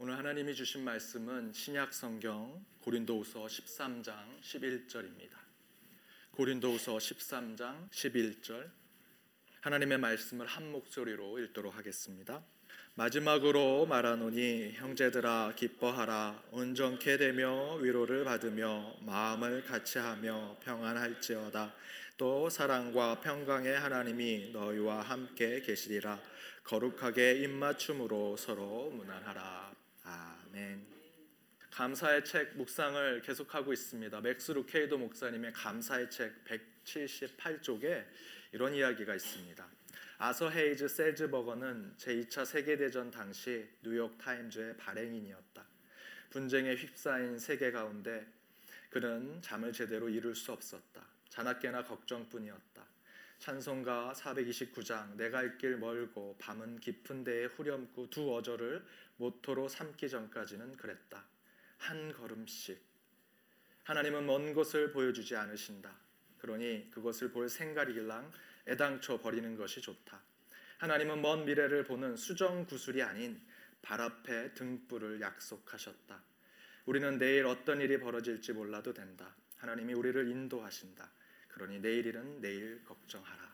오늘 하나님이 주신 말씀은 신약 성경 고린도후서 13장 11절입니다. 고린도후서 13장 11절. 하나님의 말씀을 한 목소리로 읽도록 하겠습니다. 마지막으로 말하노니 형제들아 기뻐하라. 온전케 되며 위로를 받으며 마음을 같이하며 평안할지어다. 또 사랑과 평강의 하나님이 너희와 함께 계시리라. 거룩하게 입맞춤으로 서로 문안하라 아멘. 감사의 책 묵상을 계속하고 있습니다. 맥스 루케이도 목사님의 감사의 책 178쪽에 이런 이야기가 있습니다. 아서 헤이즈 셀즈버거는 제2차 세계대전 당시 뉴욕 타임즈의 발행인이었다. 분쟁에 휩싸인 세계 가운데 그는 잠을 제대로 이룰 수 없었다. 자나깨나 걱정뿐이었다. 찬송가 429장 내가 있길 멀고 밤은 깊은 데에 후렴구 두 어절을 모토로 삼기 전까지는 그랬다. 한 걸음씩 하나님은 먼 곳을 보여주지 않으신다. 그러니 그것을 볼 생각이길랑 애당초 버리는 것이 좋다. 하나님은 먼 미래를 보는 수정 구술이 아닌 발 앞에 등불을 약속하셨다. 우리는 내일 어떤 일이 벌어질지 몰라도 된다. 하나님이 우리를 인도하신다. 그러니 내일 일은 내일 걱정하라.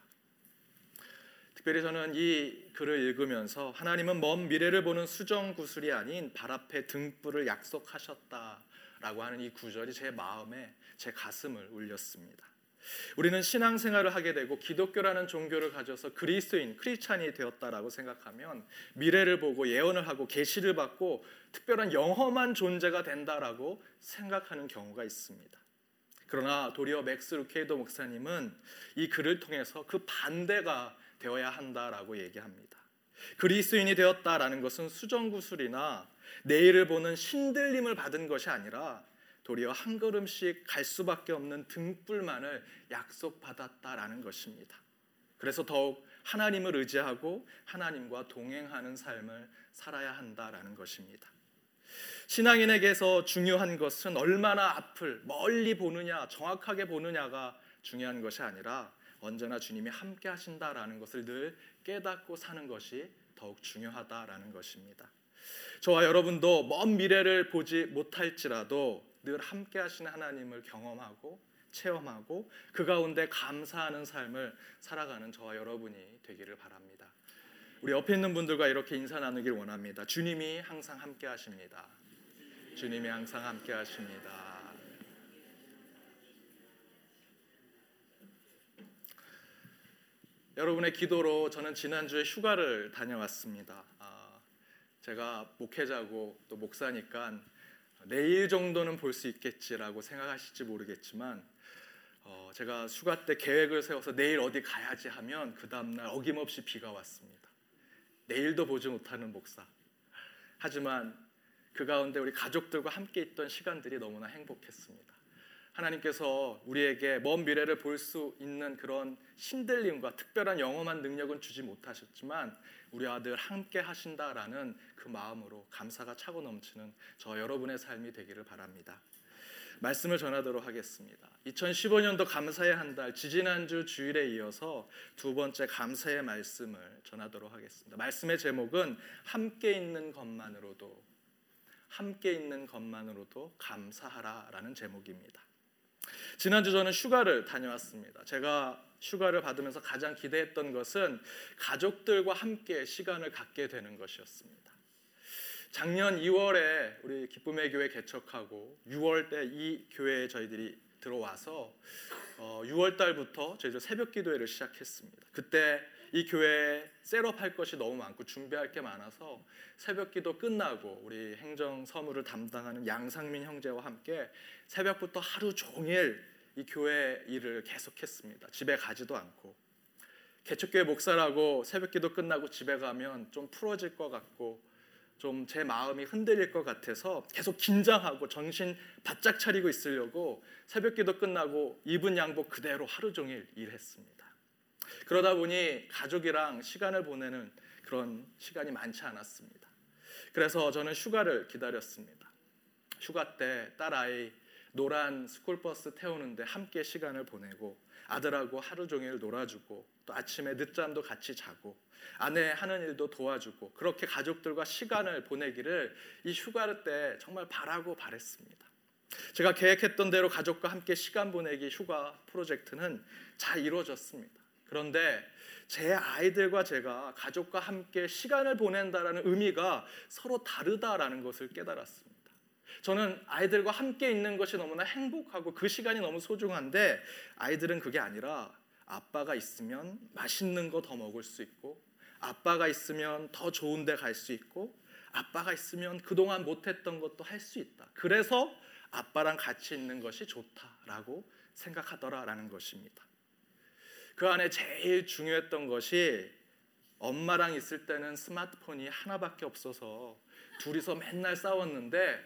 특별히 저는 이 글을 읽으면서 하나님은 먼 미래를 보는 수정 구술이 아닌 발 앞에 등불을 약속하셨다라고 하는 이 구절이 제 마음에 제 가슴을 울렸습니다. 우리는 신앙생활을 하게 되고 기독교라는 종교를 가져서 그리스도인 크리스찬이 되었다라고 생각하면 미래를 보고 예언을 하고 계시를 받고 특별한 영험한 존재가 된다라고 생각하는 경우가 있습니다. 그러나 도리어 맥스 루케이도 목사님은 이 글을 통해서 그 반대가 되어야 한다라고 얘기합니다. 그리스도인이 되었다라는 것은 수정구슬이나 내일을 보는 신들림을 받은 것이 아니라 도리어 한 걸음씩 갈 수밖에 없는 등불만을 약속받았다라는 것입니다. 그래서 더욱 하나님을 의지하고 하나님과 동행하는 삶을 살아야 한다라는 것입니다. 신앙인에게서 중요한 것은 얼마나 앞을 멀리 보느냐, 정확하게 보느냐가 중요한 것이 아니라 언제나 주님이 함께 하신다라는 것을 늘 깨닫고 사는 것이 더욱 중요하다라는 것입니다. 저와 여러분도 먼 미래를 보지 못할지라도 늘 함께 하시는 하나님을 경험하고 체험하고 그 가운데 감사하는 삶을 살아가는 저와 여러분이 되기를 바랍니다. 우리 옆에 있는 분들과 이렇게 인사 나누길 원합니다. 주님이 항상 함께 하십니다. 주님이 항상 함께 하십니다. 여러분의 기도로 저는 지난주에 휴가를 다녀왔습니다. 아, 제가 목회자고 또 목사니까 내일 정도는 볼 수 있겠지라고 생각하실지 모르겠지만 어, 제가 휴가 때 계획을 세워서 내일 어디 가야지 하면 그 다음날 어김없이 비가 왔습니다. 내일도 보지 못하는 목사. 하지만 그 가운데 우리 가족들과 함께 있던 시간들이 너무나 행복했습니다. 하나님께서 우리에게 먼 미래를 볼 수 있는 그런 신들림과 특별한 영험한 능력은 주지 못하셨지만 우리 아들 함께 하신다라는 그 마음으로 감사가 차고 넘치는 저 여러분의 삶이 되기를 바랍니다. 말씀을 전하도록 하겠습니다. 2015년도 감사의 한 달 지지난주 주일에 이어서 두 번째 감사의 말씀을 전하도록 하겠습니다. 말씀의 제목은 함께 있는 것만으로도 함께 있는 것만으로도 감사하라라는 제목입니다. 지난주 저는 휴가를 다녀왔습니다. 제가 휴가를 받으면서 가장 기대했던 것은 가족들과 함께 시간을 갖게 되는 것이었습니다. 작년 2월에 우리 기쁨의 교회 개척하고 6월 때 이 교회에 저희들이 들어와서 6월 어, 달부터 저희들 새벽 기도회를 시작했습니다. 그때 이 교회에 셋업할 것이 너무 많고 준비할 게 많아서 새벽 기도 끝나고 우리 행정 서무를 담당하는 양상민 형제와 함께 새벽부터 하루 종일 이 교회 일을 계속했습니다. 집에 가지도 않고 개척교회 목사라고 새벽 기도 끝나고 집에 가면 좀 풀어질 것 같고 좀 제 마음이 흔들릴 것 같아서 계속 긴장하고 정신 바짝 차리고 있으려고 새벽기도 끝나고 입은 양복 그대로 하루 종일 일했습니다. 그러다 보니 가족이랑 시간을 보내는 그런 시간이 많지 않았습니다. 그래서 저는 휴가를 기다렸습니다. 휴가 때 딸아이 노란 스쿨버스 태우는데 함께 시간을 보내고 아들하고 하루 종일 놀아주고 또 아침에 늦잠도 같이 자고 아내 하는 일도 도와주고 그렇게 가족들과 시간을 보내기를 이 휴가 때 정말 바라고 바랬습니다. 제가 계획했던 대로 가족과 함께 시간 보내기 휴가 프로젝트는 잘 이루어졌습니다. 그런데 제 아이들과 제가 가족과 함께 시간을 보낸다라는 의미가 서로 다르다라는 것을 깨달았습니다. 저는 아이들과 함께 있는 것이 너무나 행복하고 그 시간이 너무 소중한데 아이들은 그게 아니라 아빠가 있으면 맛있는 거 더 먹을 수 있고 아빠가 있으면 더 좋은 데 갈 수 있고 아빠가 있으면 그동안 못했던 것도 할 수 있다. 그래서 아빠랑 같이 있는 것이 좋다라고 생각하더라라는 것입니다. 그 안에 제일 중요했던 것이 엄마랑 있을 때는 스마트폰이 하나밖에 없어서 둘이서 맨날 싸웠는데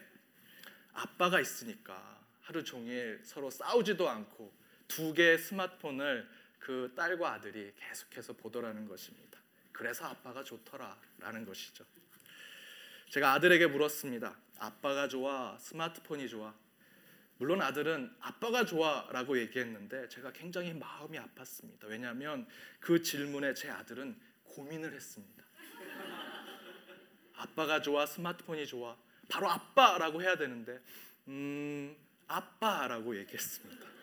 아빠가 있으니까 하루 종일 서로 싸우지도 않고 두 개의 스마트폰을 그 딸과 아들이 계속해서 보더라는 것입니다. 그래서 아빠가 좋더라라는 것이죠. 제가 아들에게 물었습니다. 아빠가 좋아, 스마트폰이 좋아. 물론 아들은 아빠가 좋아라고 얘기했는데 제가 굉장히 마음이 아팠습니다. 왜냐하면 그 질문에 제 아들은 고민을 했습니다. 아빠가 좋아, 스마트폰이 좋아. 바로 아빠라고 해야 되는데 음, 아빠라고 얘기했습니다.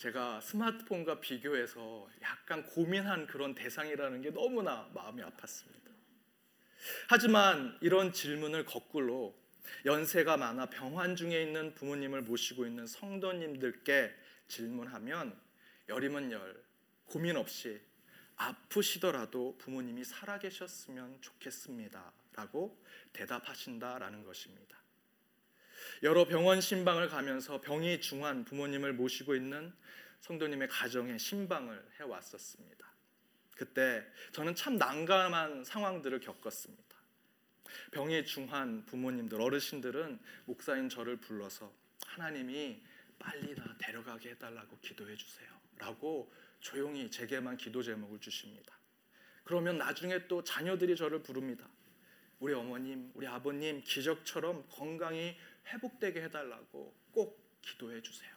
제가 스마트폰과 비교해서 약간 고민한 그런 대상이라는 게 너무나 마음이 아팠습니다. 하지만 이런 질문을 거꾸로 연세가 많아 병환 중에 있는 부모님을 모시고 있는 성도님들께 질문하면 열이면 열, 고민 없이 아프시더라도 부모님이 살아계셨으면 좋겠습니다. 라고 대답하신다라는 것입니다. 여러 병원 신방을 가면서 병이 중한 부모님을 모시고 있는 성도님의 가정에 신방을 해 왔었습니다. 그때 저는 참 난감한 상황들을 겪었습니다. 병이 중한 부모님들, 어르신들은 목사인 저를 불러서 하나님이 빨리 나 데려가게 해달라고 기도해 주세요. 라고 조용히 제게만 기도 제목을 주십니다. 그러면 나중에 또 자녀들이 저를 부릅니다. 우리 어머님, 우리 아버님 기적처럼 건강이 회복되게 해달라고 꼭 기도해 주세요.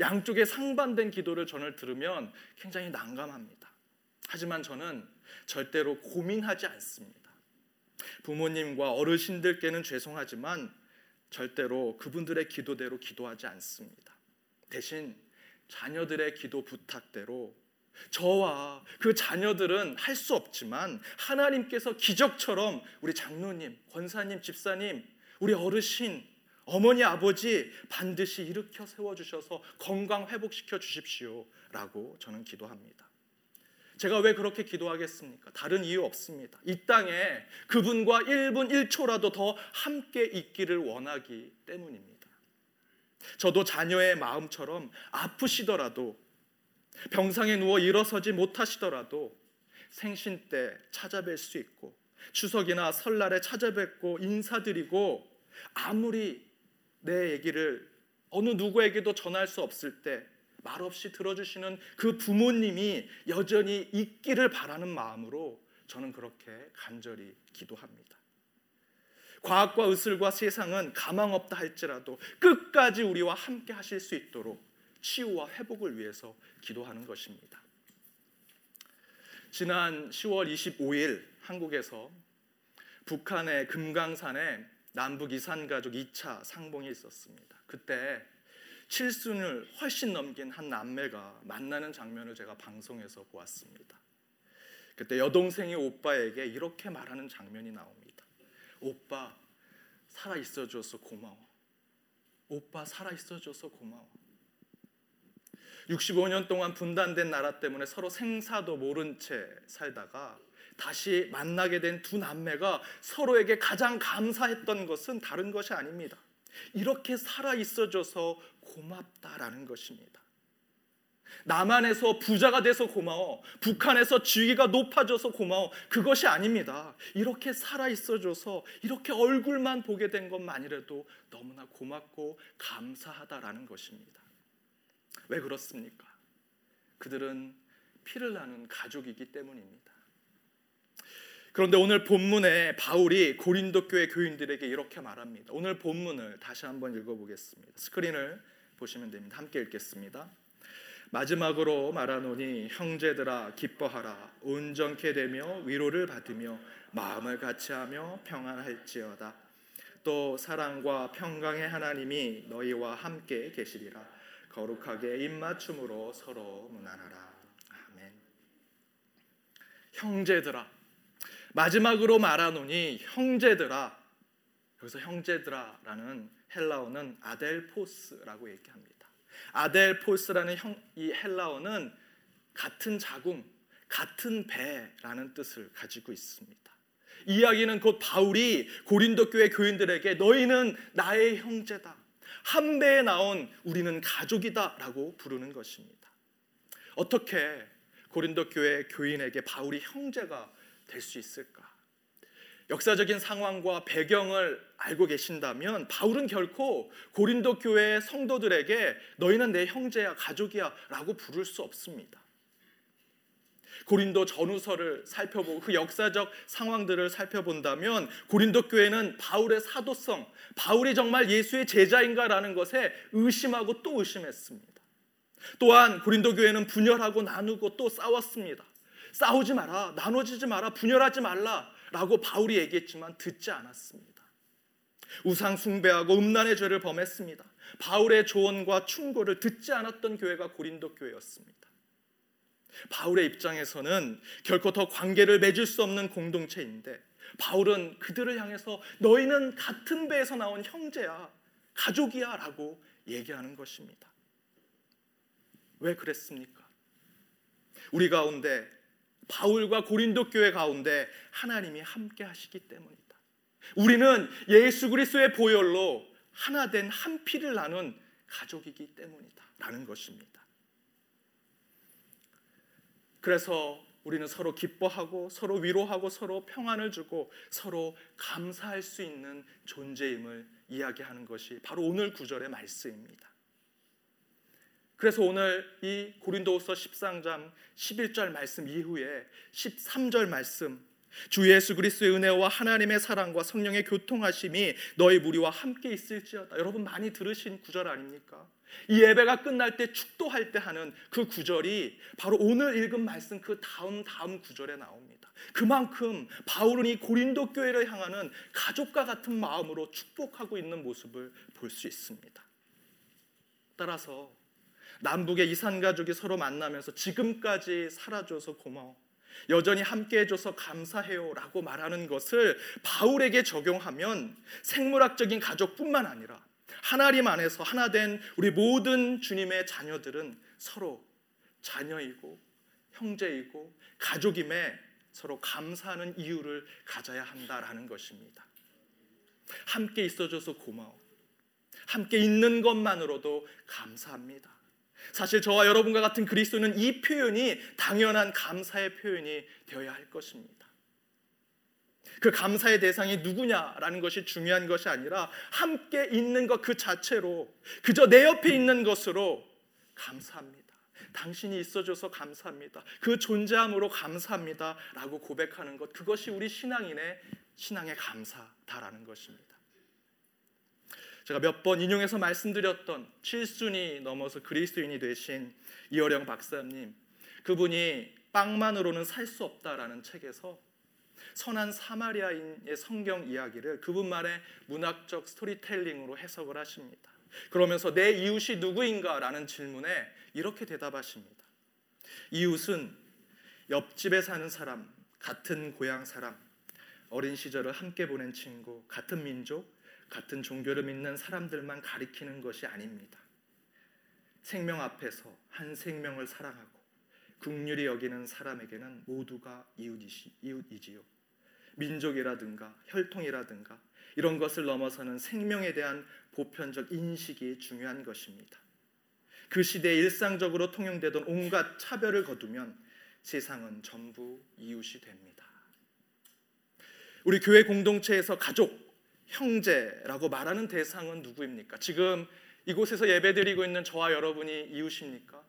양쪽의 상반된 기도를 저는 들으면 굉장히 난감합니다. 하지만 저는 절대로 고민하지 않습니다. 부모님과 어르신들께는 죄송하지만 절대로 그분들의 기도대로 기도하지 않습니다. 대신 자녀들의 기도 부탁대로 저와 그 자녀들은 할 수 없지만 하나님께서 기적처럼 우리 장로님, 권사님, 집사님, 우리 어르신, 어머니, 아버지 반드시 일으켜 세워 주셔서 건강 회복시켜 주십시오 라고 저는 기도합니다. 제가 왜 그렇게 기도하겠습니까? 다른 이유 없습니다. 이 땅에 그분과 1분 1초라도 더 함께 있기를 원하기 때문입니다. 저도 자녀의 마음처럼 아프시더라도 병상에 누워 일어서지 못하시더라도 생신 때 찾아뵐 수 있고 추석이나 설날에 찾아뵙고 인사드리고 아무리 내 얘기를 어느 누구에게도 전할 수 없을 때 말없이 들어주시는 그 부모님이 여전히 있기를 바라는 마음으로 저는 그렇게 간절히 기도합니다. 과학과 의술과 세상은 가망 없다 할지라도 끝까지 우리와 함께 하실 수 있도록 치유와 회복을 위해서 기도하는 것입니다. 지난 10월 25일 한국에서 북한의 금강산에 남북 이산 가족 2차 상봉이 있었습니다. 그때 칠순을 훨씬 넘긴 한 남매가 만나는 장면을 제가 방송에서 보았습니다. 그때 여동생이 오빠에게 이렇게 말하는 장면이 나옵니다. 오빠 살아 있어 줘서 고마워. 오빠 살아 있어 줘서 고마워. 65년 동안 분단된 나라 때문에 서로 생사도 모른 채 살다가 다시 만나게 된 두 남매가 서로에게 가장 감사했던 것은 다른 것이 아닙니다. 이렇게 살아 있어줘서 고맙다라는 것입니다. 남한에서 부자가 돼서 고마워. 북한에서 지위가 높아져서 고마워. 그것이 아닙니다. 이렇게 살아 있어줘서 이렇게 얼굴만 보게 된 것만이라도 너무나 고맙고 감사하다라는 것입니다. 왜 그렇습니까? 그들은 피를 나눈 가족이기 때문입니다. 그런데 오늘 본문에 바울이 고린도 교회 교인들에게 이렇게 말합니다. 오늘 본문을 다시 한번 읽어보겠습니다. 스크린을 보시면 됩니다. 함께 읽겠습니다. 마지막으로 말하노니 형제들아 기뻐하라 온전케 되며 위로를 받으며 마음을 같이하며 평안할지어다 또 사랑과 평강의 하나님이 너희와 함께 계시리라 거룩하게 입맞춤으로 서로 문안하라 아멘 형제들아 마지막으로 말하노니 형제들아 여기서 형제들아라는 헬라어는 아델포스라고 얘기합니다. 아델포스라는 형, 이 헬라어는 같은 자궁, 같은 배라는 뜻을 가지고 있습니다. 이야기는 곧 바울이 고린도 교회 교인들에게 너희는 나의 형제다. 한 배에 나온 우리는 가족이다라고 부르는 것입니다. 어떻게 고린도 교회 교인에게 바울이 형제가 될 수 있을까? 역사적인 상황과 배경을 알고 계신다면 바울은 결코 고린도 교회 성도들에게 너희는 내 형제야 가족이야라고 부를 수 없습니다. 고린도 전후서를 살펴보고 그 역사적 상황들을 살펴본다면 고린도 교회는 바울의 사도성, 바울이 정말 예수의 제자인가라는 것에 의심하고 또 의심했습니다. 또한 고린도 교회는 분열하고 나누고 또 싸웠습니다. 싸우지 마라, 나눠지지 마라, 분열하지 말라. 라고 바울이 얘기했지만 듣지 않았습니다. 우상 숭배하고 음란의 죄를 범했습니다. 바울의 조언과 충고를 듣지 않았던 교회가 고린도 교회였습니다. 바울의 입장에서는 결코 더 관계를 맺을 수 없는 공동체인데 바울은 그들을 향해서 너희는 같은 배에서 나온 형제야, 가족이야 라고 얘기하는 것입니다. 왜 그랬습니까? 우리 가운데 바울과 고린도 교회 가운데 하나님이 함께 하시기 때문이다. 우리는 예수 그리스도의 보혈로 하나 된 한 피를 나눈 가족이기 때문이다라는 것입니다. 그래서 우리는 서로 기뻐하고 서로 위로하고 서로 평안을 주고 서로 감사할 수 있는 존재임을 이야기하는 것이 바로 오늘 구절의 말씀입니다. 그래서 오늘 이 고린도후서 13장 11절 말씀 이후에 13절 말씀 주 예수 그리스도의 은혜와 하나님의 사랑과 성령의 교통하심이 너희 무리와 함께 있을지어다. 여러분 많이 들으신 구절 아닙니까? 이 예배가 끝날 때 축도할 때 하는 그 구절이 바로 오늘 읽은 말씀 그 다음 다음 구절에 나옵니다. 그만큼 바울은 이 고린도 교회를 향하는 가족과 같은 마음으로 축복하고 있는 모습을 볼 수 있습니다. 따라서 남북의 이산 가족이 서로 만나면서 지금까지 살아줘서 고마워. 여전히 함께 해줘서 감사해요라고 말하는 것을 바울에게 적용하면 생물학적인 가족뿐만 아니라 하나님 안에서 하나 된 우리 모든 주님의 자녀들은 서로 자녀이고 형제이고 가족임에 서로 감사하는 이유를 가져야 한다라는 것입니다. 함께 있어줘서 고마워. 함께 있는 것만으로도 감사합니다. 사실 저와 여러분과 같은 그리스도는 이 표현이 당연한 감사의 표현이 되어야 할 것입니다. 그 감사의 대상이 누구냐라는 것이 중요한 것이 아니라 함께 있는 것 그 자체로 그저 내 옆에 있는 것으로 감사합니다. 당신이 있어줘서 감사합니다. 그 존재함으로 감사합니다. 라고 고백하는 것 그것이 우리 신앙인의 신앙의 감사다라는 것입니다. 제가 몇 번 인용해서 말씀드렸던 7순이 넘어서 그리스도인이 되신 이어령 박사님 그분이 빵만으로는 살 수 없다라는 책에서 선한 사마리아인의 성경 이야기를 그분만의 문학적 스토리텔링으로 해석을 하십니다. 그러면서 내 이웃이 누구인가라는 질문에 이렇게 대답하십니다. 이웃은 옆집에 사는 사람, 같은 고향 사람, 어린 시절을 함께 보낸 친구, 같은 민족, 같은 종교를 믿는 사람들만 가리키는 것이 아닙니다. 생명 앞에서 한 생명을 사랑하고 국률이 여기는 사람에게는 모두가 이웃이시, 이웃이지요. 민족이라든가 혈통이라든가 이런 것을 넘어서는 생명에 대한 보편적 인식이 중요한 것입니다. 그 시대에 일상적으로 통용되던 온갖 차별을 거두면 세상은 전부 이웃이 됩니다. 우리 교회 공동체에서 가족, 형제라고 말하는 대상은 누구입니까? 지금 이곳에서 예배드리고 있는 저와 여러분이 이웃입니까?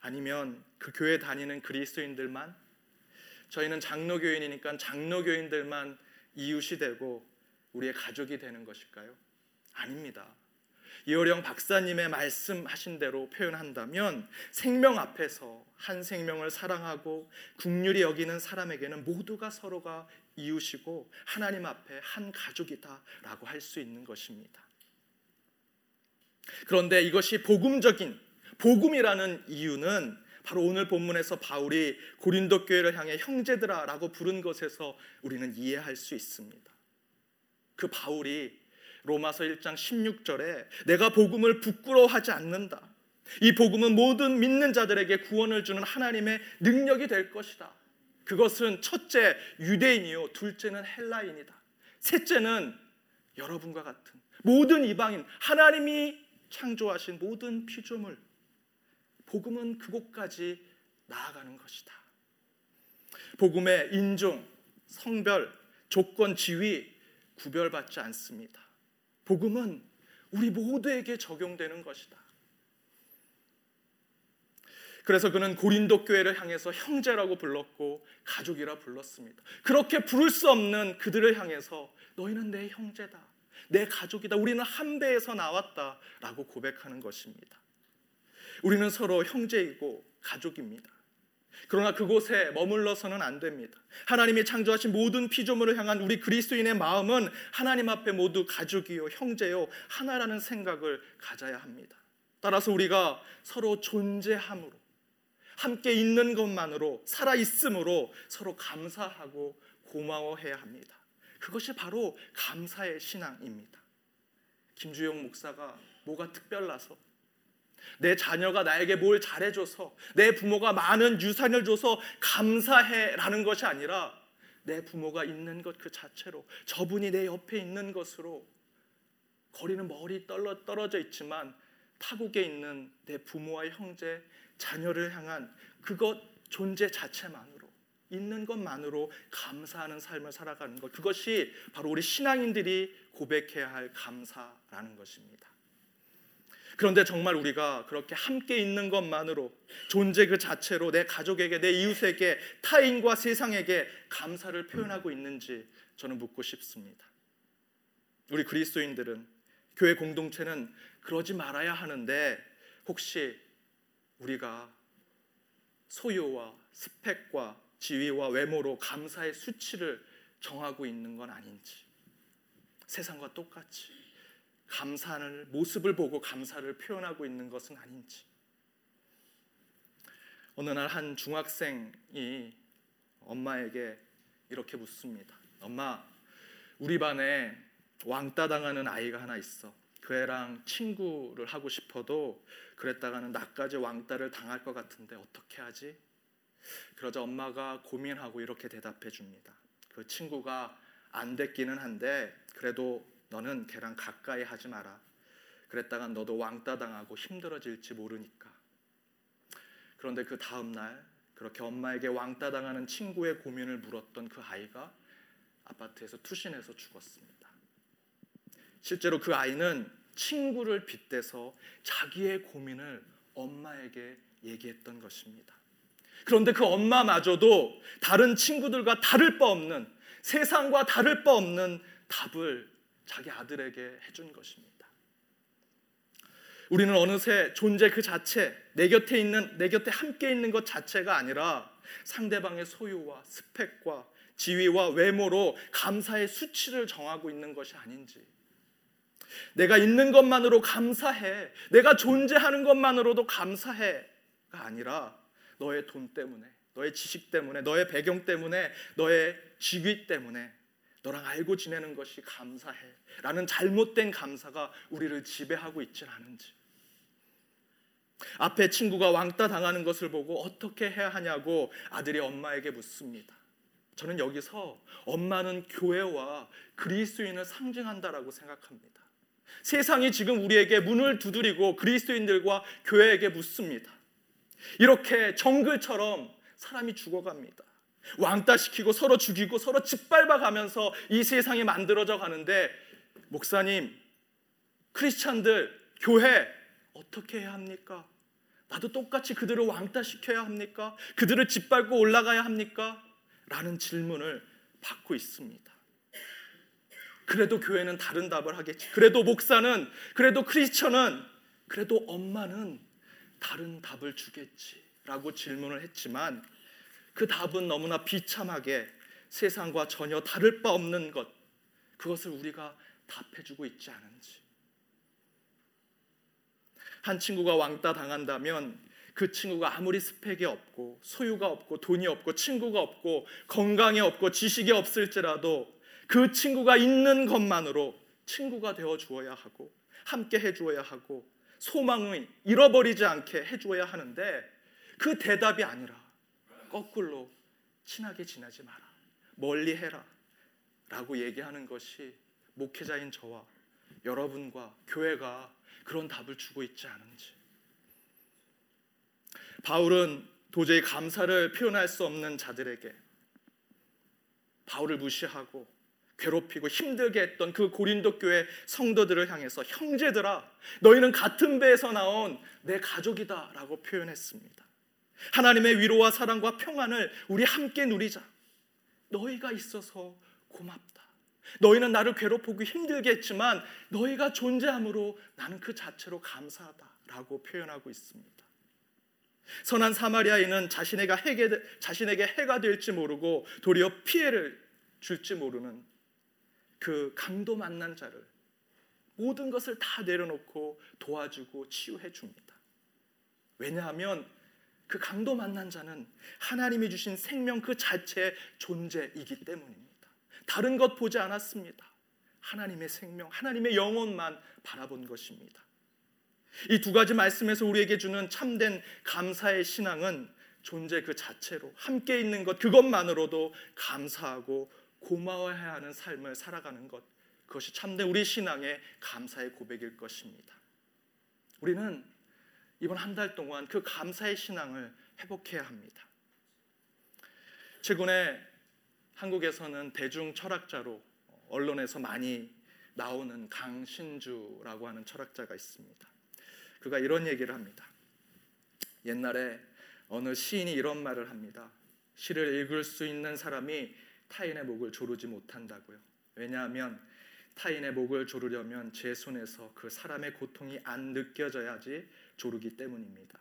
아니면 그 교회 다니는 그리스도인들만 저희는 장로교인이니까 장로교인들만 이웃이 되고 우리의 가족이 되는 것일까요? 아닙니다. 이호령 박사님의 말씀하신 대로 표현한다면 생명 앞에서 한 생명을 사랑하고 국률이 여기는 사람에게는 모두가 서로가 이웃이고 하나님 앞에 한 가족이다라고 할 수 있는 것입니다. 그런데 이것이 복음적인 복음이라는 이유는 바로 오늘 본문에서 바울이 고린도 교회를 향해 형제들아라고 부른 것에서 우리는 이해할 수 있습니다. 그 바울이 로마서 1장 16절에 내가 복음을 부끄러워하지 않는다. 이 복음은 모든 믿는 자들에게 구원을 주는 하나님의 능력이 될 것이다. 그것은 첫째 유대인이요, 둘째는 헬라인이다. 셋째는 여러분과 같은 모든 이방인, 하나님이 창조하신 모든 피조물. 복음은 그곳까지 나아가는 것이다. 복음의 인종, 성별, 조건, 지위 구별받지 않습니다. 복음은 우리 모두에게 적용되는 것이다. 그래서 그는 고린도 교회를 향해서 형제라고 불렀고 가족이라 불렀습니다. 그렇게 부를 수 없는 그들을 향해서 너희는 내 형제다. 내 가족이다. 우리는 한 배에서 나왔다라고 고백하는 것입니다. 우리는 서로 형제이고 가족입니다. 그러나 그곳에 머물러서는 안 됩니다. 하나님이 창조하신 모든 피조물을 향한 우리 그리스도인의 마음은 하나님 앞에 모두 가족이요, 형제요, 하나라는 생각을 가져야 합니다. 따라서 우리가 서로 존재함으로, 함께 있는 것만으로, 살아 있음으로 서로 감사하고 고마워해야 합니다. 그것이 바로 감사의 신앙입니다. 김주영 목사가 뭐가 특별나서 내 자녀가 나에게 뭘 잘해줘서 내 부모가 많은 유산을 줘서 감사해라는 것이 아니라 내 부모가 있는 것 그 자체로 저분이 내 옆에 있는 것으로 거리는 멀리 떨어져 있지만 타국에 있는 내 부모와 형제, 자녀를 향한 그것 존재 자체만으로 있는 것만으로 감사하는 삶을 살아가는 것 그것이 바로 우리 신앙인들이 고백해야 할 감사라는 것입니다. 그런데 정말 우리가 그렇게 함께 있는 것만으로 존재 그 자체로 내 가족에게 내 이웃에게 타인과 세상에게 감사를 표현하고 있는지 저는 묻고 싶습니다. 우리 그리스도인들은 교회 공동체는 그러지 말아야 하는데 혹시 우리가 소유와 스펙과 지위와 외모로 감사의 수치를 정하고 있는 건 아닌지 세상과 똑같이 감사하는 모습을 보고 감사를 표현하고 있는 것은 아닌지. 어느 날 한 중학생이 엄마에게 이렇게 묻습니다. 엄마, 우리 반에 왕따 당하는 아이가 하나 있어. 그 애랑 친구를 하고 싶어도 그랬다가는 나까지 왕따를 당할 것 같은데 어떻게 하지? 그러자 엄마가 고민하고 이렇게 대답해 줍니다. 그 친구가 안 됐기는 한데 그래도 너는 걔랑 가까이 하지 마라. 그랬다가 너도 왕따 당하고 힘들어질지 모르니까. 그런데 그 다음 날 그렇게 엄마에게 왕따 당하는 친구의 고민을 물었던 그 아이가 아파트에서 투신해서 죽었습니다. 실제로 그 아이는 친구를 빗대서 자기의 고민을 엄마에게 얘기했던 것입니다. 그런데 그 엄마마저도 다른 친구들과 다를 바 없는 세상과 다를 바 없는 답을 자기 아들에게 해준 것입니다. 우리는 어느새 존재 그 자체, 내 곁에 있는, 내 곁에 함께 있는 것 자체가 아니라 상대방의 소유와 스펙과 지위와 외모로 감사의 수치를 정하고 있는 것이 아닌지. 내가 있는 것만으로 감사해. 내가 존재하는 것만으로도 감사해가 아니라 너의 돈 때문에, 너의 지식 때문에, 너의 배경 때문에, 너의 직위 때문에 너랑 알고 지내는 것이 감사해. 라는 잘못된 감사가 우리를 지배하고 있질 않은지. 앞에 친구가 왕따 당하는 것을 보고 어떻게 해야 하냐고 아들이 엄마에게 묻습니다. 저는 여기서 엄마는 교회와 그리스도인을 상징한다라고 생각합니다. 세상이 지금 우리에게 문을 두드리고 그리스도인들과 교회에게 묻습니다. 이렇게 정글처럼 사람이 죽어갑니다. 왕따 시키고 서로 죽이고 서로 짓밟아 가면서 이 세상이 만들어져 가는데 목사님, 크리스찬들, 교회 어떻게 해야 합니까? 나도 똑같이 그들을 왕따 시켜야 합니까? 그들을 짓밟고 올라가야 합니까? 라는 질문을 받고 있습니다. 그래도 교회는 다른 답을 하겠지. 그래도 목사는, 그래도 크리스천은, 그래도 엄마는 다른 답을 주겠지. 라고 질문을 했지만 그 답은 너무나 비참하게 세상과 전혀 다를 바 없는 것, 그것을 우리가 답해주고 있지 않은지. 한 친구가 왕따 당한다면 그 친구가 아무리 스펙이 없고 소유가 없고 돈이 없고 친구가 없고 건강이 없고 지식이 없을지라도 그 친구가 있는 것만으로 친구가 되어 주어야 하고 함께 해 주어야 하고 소망을 잃어버리지 않게 해 주어야 하는데 그 대답이 아니라 거꾸로 친하게 지내지 마라. 멀리 해라. 라고 얘기하는 것이 목회자인 저와 여러분과 교회가 그런 답을 주고 있지 않은지. 바울은 도저히 감사를 표현할 수 없는 자들에게 바울을 무시하고 괴롭히고 힘들게 했던 그 고린도 교회 성도들을 향해서 형제들아 너희는 같은 배에서 나온 내 가족이다라고 표현했습니다. 하나님의 위로와 사랑과 평안을 우리 함께 누리자. 너희가 있어서 고맙다. 너희는 나를 괴롭히고 힘들게 했지만 너희가 존재함으로 나는 그 자체로 감사하다라고 표현하고 있습니다. 선한 사마리아인은 자신에게 해가 될지 모르고 도리어 피해를 줄지 모르는 그 강도 만난 자를 모든 것을 다 내려놓고 도와주고 치유해 줍니다. 왜냐하면 그 강도 만난 자는 하나님이 주신 생명 그 자체의 존재이기 때문입니다. 다른 것 보지 않았습니다. 하나님의 생명, 하나님의 영혼만 바라본 것입니다. 이 두 가지 말씀에서 우리에게 주는 참된 감사의 신앙은 존재 그 자체로 함께 있는 것 그것만으로도 감사하고 고마워해야 하는 삶을 살아가는 것 그것이 참된 우리 신앙의 감사의 고백일 것입니다. 우리는 이번 한 달 동안 그 감사의 신앙을 회복해야 합니다. 최근에 한국에서는 대중 철학자로 언론에서 많이 나오는 강신주라고 하는 철학자가 있습니다. 그가 이런 얘기를 합니다. 옛날에 어느 시인이 이런 말을 합니다. 시를 읽을 수 있는 사람이 타인의 목을 조르지 못한다고요. 왜냐하면 타인의 목을 조르려면 제 손에서 그 사람의 고통이 안 느껴져야지 조르기 때문입니다.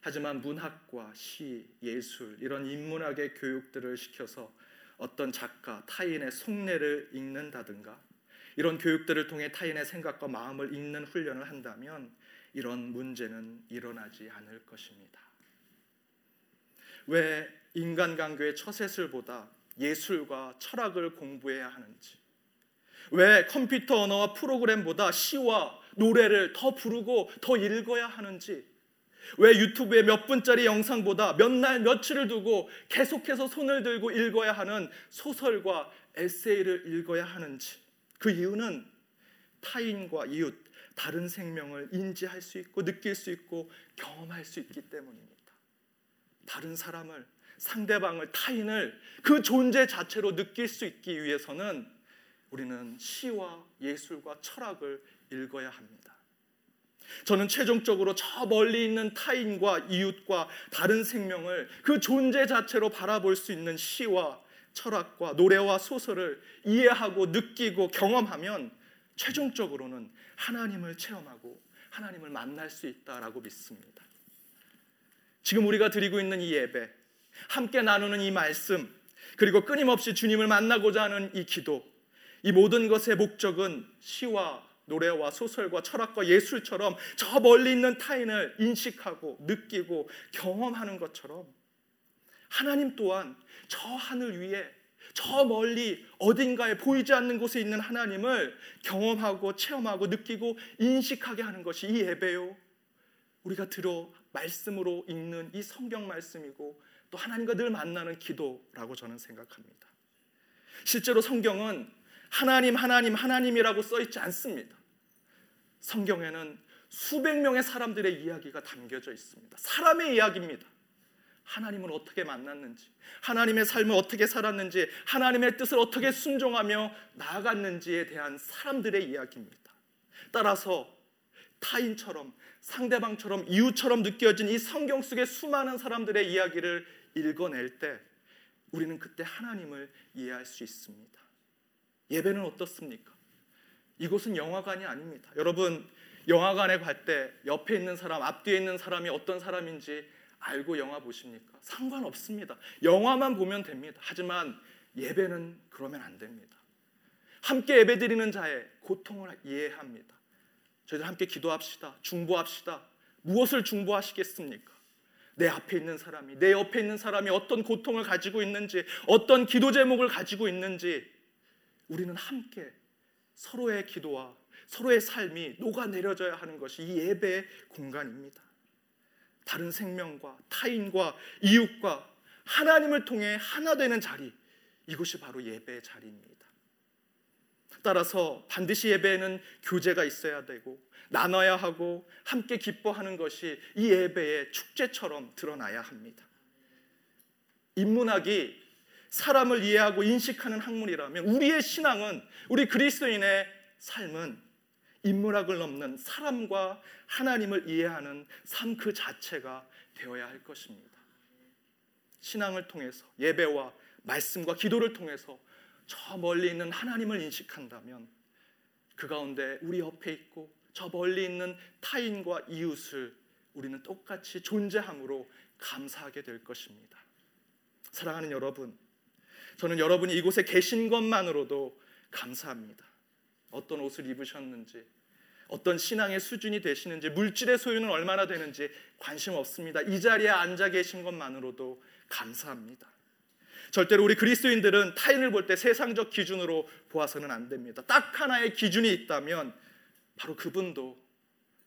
하지만 문학과 시, 예술 이런 인문학의 교육들을 시켜서 어떤 작가, 타인의 속내를 읽는다든가 이런 교육들을 통해 타인의 생각과 마음을 읽는 훈련을 한다면 이런 문제는 일어나지 않을 것입니다. 왜 인간관계의 처세술보다 예술과 철학을 공부해야 하는지 왜 컴퓨터 언어와 프로그램보다 시와 노래를 더 부르고 더 읽어야 하는지 왜 유튜브에 몇 분짜리 영상보다 몇 날 며칠을 두고 계속해서 손을 들고 읽어야 하는 소설과 에세이를 읽어야 하는지 그 이유는 타인과 이웃 다른 생명을 인지할 수 있고 느낄 수 있고 경험할 수 있기 때문입니다. 다른 사람을 상대방을 타인을 그 존재 자체로 느낄 수 있기 위해서는 우리는 시와 예술과 철학을 읽어야 합니다. 저는 최종적으로 저 멀리 있는 타인과 이웃과 다른 생명을 그 존재 자체로 바라볼 수 있는 시와 철학과 노래와 소설을 이해하고 느끼고 경험하면 최종적으로는 하나님을 체험하고 하나님을 만날 수 있다라고 믿습니다. 지금 우리가 드리고 있는 이 예배, 함께 나누는 이 말씀, 그리고 끊임없이 주님을 만나고자 하는 이 기도, 이 모든 것의 목적은 시와 노래와 소설과 철학과 예술처럼 저 멀리 있는 타인을 인식하고 느끼고 경험하는 것처럼 하나님 또한 저 하늘 위에 저 멀리 어딘가에 보이지 않는 곳에 있는 하나님을 경험하고 체험하고 느끼고 인식하게 하는 것이 이 예배요. 우리가 들어 말씀으로 읽는 이 성경 말씀이고 또 하나님과 늘 만나는 기도라고 저는 생각합니다. 실제로 성경은 하나님, 하나님, 하나님이라고 써 있지 않습니다. 성경에는 수백 명의 사람들의 이야기가 담겨져 있습니다. 사람의 이야기입니다. 하나님을 어떻게 만났는지, 하나님의 삶을 어떻게 살았는지, 하나님의 뜻을 어떻게 순종하며 나아갔는지에 대한 사람들의 이야기입니다. 따라서 타인처럼 상대방처럼 이웃처럼 느껴진 이 성경 속의 수많은 사람들의 이야기를 읽어낼 때 우리는 그때 하나님을 이해할 수 있습니다. 예배는 어떻습니까? 이곳은 영화관이 아닙니다. 여러분, 영화관에 갈 때 옆에 있는 사람, 앞뒤에 있는 사람이 어떤 사람인지 알고 영화 보십니까? 상관없습니다. 영화만 보면 됩니다. 하지만 예배는 그러면 안 됩니다. 함께 예배드리는 자의 고통을 이해합니다. 저희들 함께 기도합시다. 중보합시다. 무엇을 중보하시겠습니까? 내 앞에 있는 사람이, 내 옆에 있는 사람이 어떤 고통을 가지고 있는지, 어떤 기도 제목을 가지고 있는지, 우리는 함께 서로의 기도와 서로의 삶이 녹아내려져야 하는 것이 이 예배의 공간입니다. 다른 생명과 타인과 이웃과 하나님을 통해 하나 되는 자리, 이것이 바로 예배의 자리입니다. 따라서 반드시 예배에는 교제가 있어야 되고 나눠야 하고 함께 기뻐하는 것이 이 예배의 축제처럼 드러나야 합니다. 인문학이 사람을 이해하고 인식하는 학문이라면 우리의 신앙은 우리 그리스도인의 삶은 인문학을 넘는 사람과 하나님을 이해하는 삶 그 자체가 되어야 할 것입니다. 신앙을 통해서 예배와 말씀과 기도를 통해서 저 멀리 있는 하나님을 인식한다면 그 가운데 우리 옆에 있고 저 멀리 있는 타인과 이웃을 우리는 똑같이 존재함으로 감사하게 될 것입니다. 사랑하는 여러분, 저는 여러분이 이곳에 계신 것만으로도 감사합니다. 어떤 옷을 입으셨는지, 어떤 신앙의 수준이 되시는지, 물질의 소유는 얼마나 되는지 관심 없습니다. 이 자리에 앉아 계신 것만으로도 감사합니다. 절대로 우리 그리스도인들은 타인을 볼 때 세상적 기준으로 보아서는 안 됩니다. 딱 하나의 기준이 있다면 바로 그분도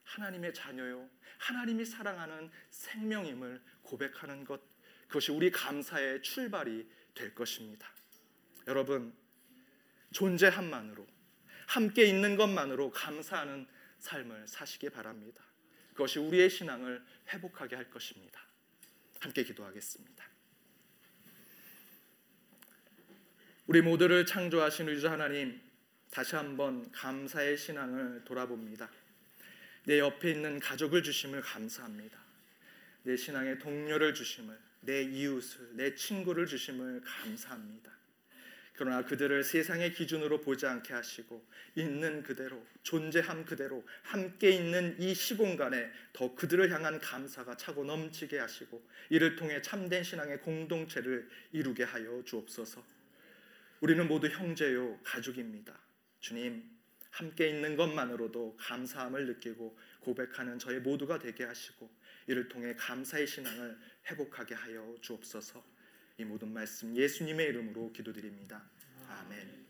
하나님의 자녀요. 하나님이 사랑하는 생명임을 고백하는 것. 그것이 우리 감사의 출발이 될 것입니다. 여러분, 존재함만으로, 함께 있는 것만으로 감사하는 삶을 사시기 바랍니다. 그것이 우리의 신앙을 회복하게 할 것입니다. 함께 기도하겠습니다. 우리 모두를 창조하신 우주 하나님, 다시 한번 감사의 신앙을 돌아봅니다. 내 옆에 있는 가족을 주심을 감사합니다. 내 신앙의 동료를 주심을, 내 이웃을, 내 친구를 주심을 감사합니다. 그러나 그들을 세상의 기준으로 보지 않게 하시고 있는 그대로 존재함 그대로 함께 있는 이 시공간에 더 그들을 향한 감사가 차고 넘치게 하시고 이를 통해 참된 신앙의 공동체를 이루게 하여 주옵소서. 우리는 모두 형제요 가족입니다. 주님 함께 있는 것만으로도 감사함을 느끼고 고백하는 저희 모두가 되게 하시고 이를 통해 감사의 신앙을 회복하게 하여 주옵소서. 이 모든 말씀 예수님의 이름으로 기도드립니다. 아멘.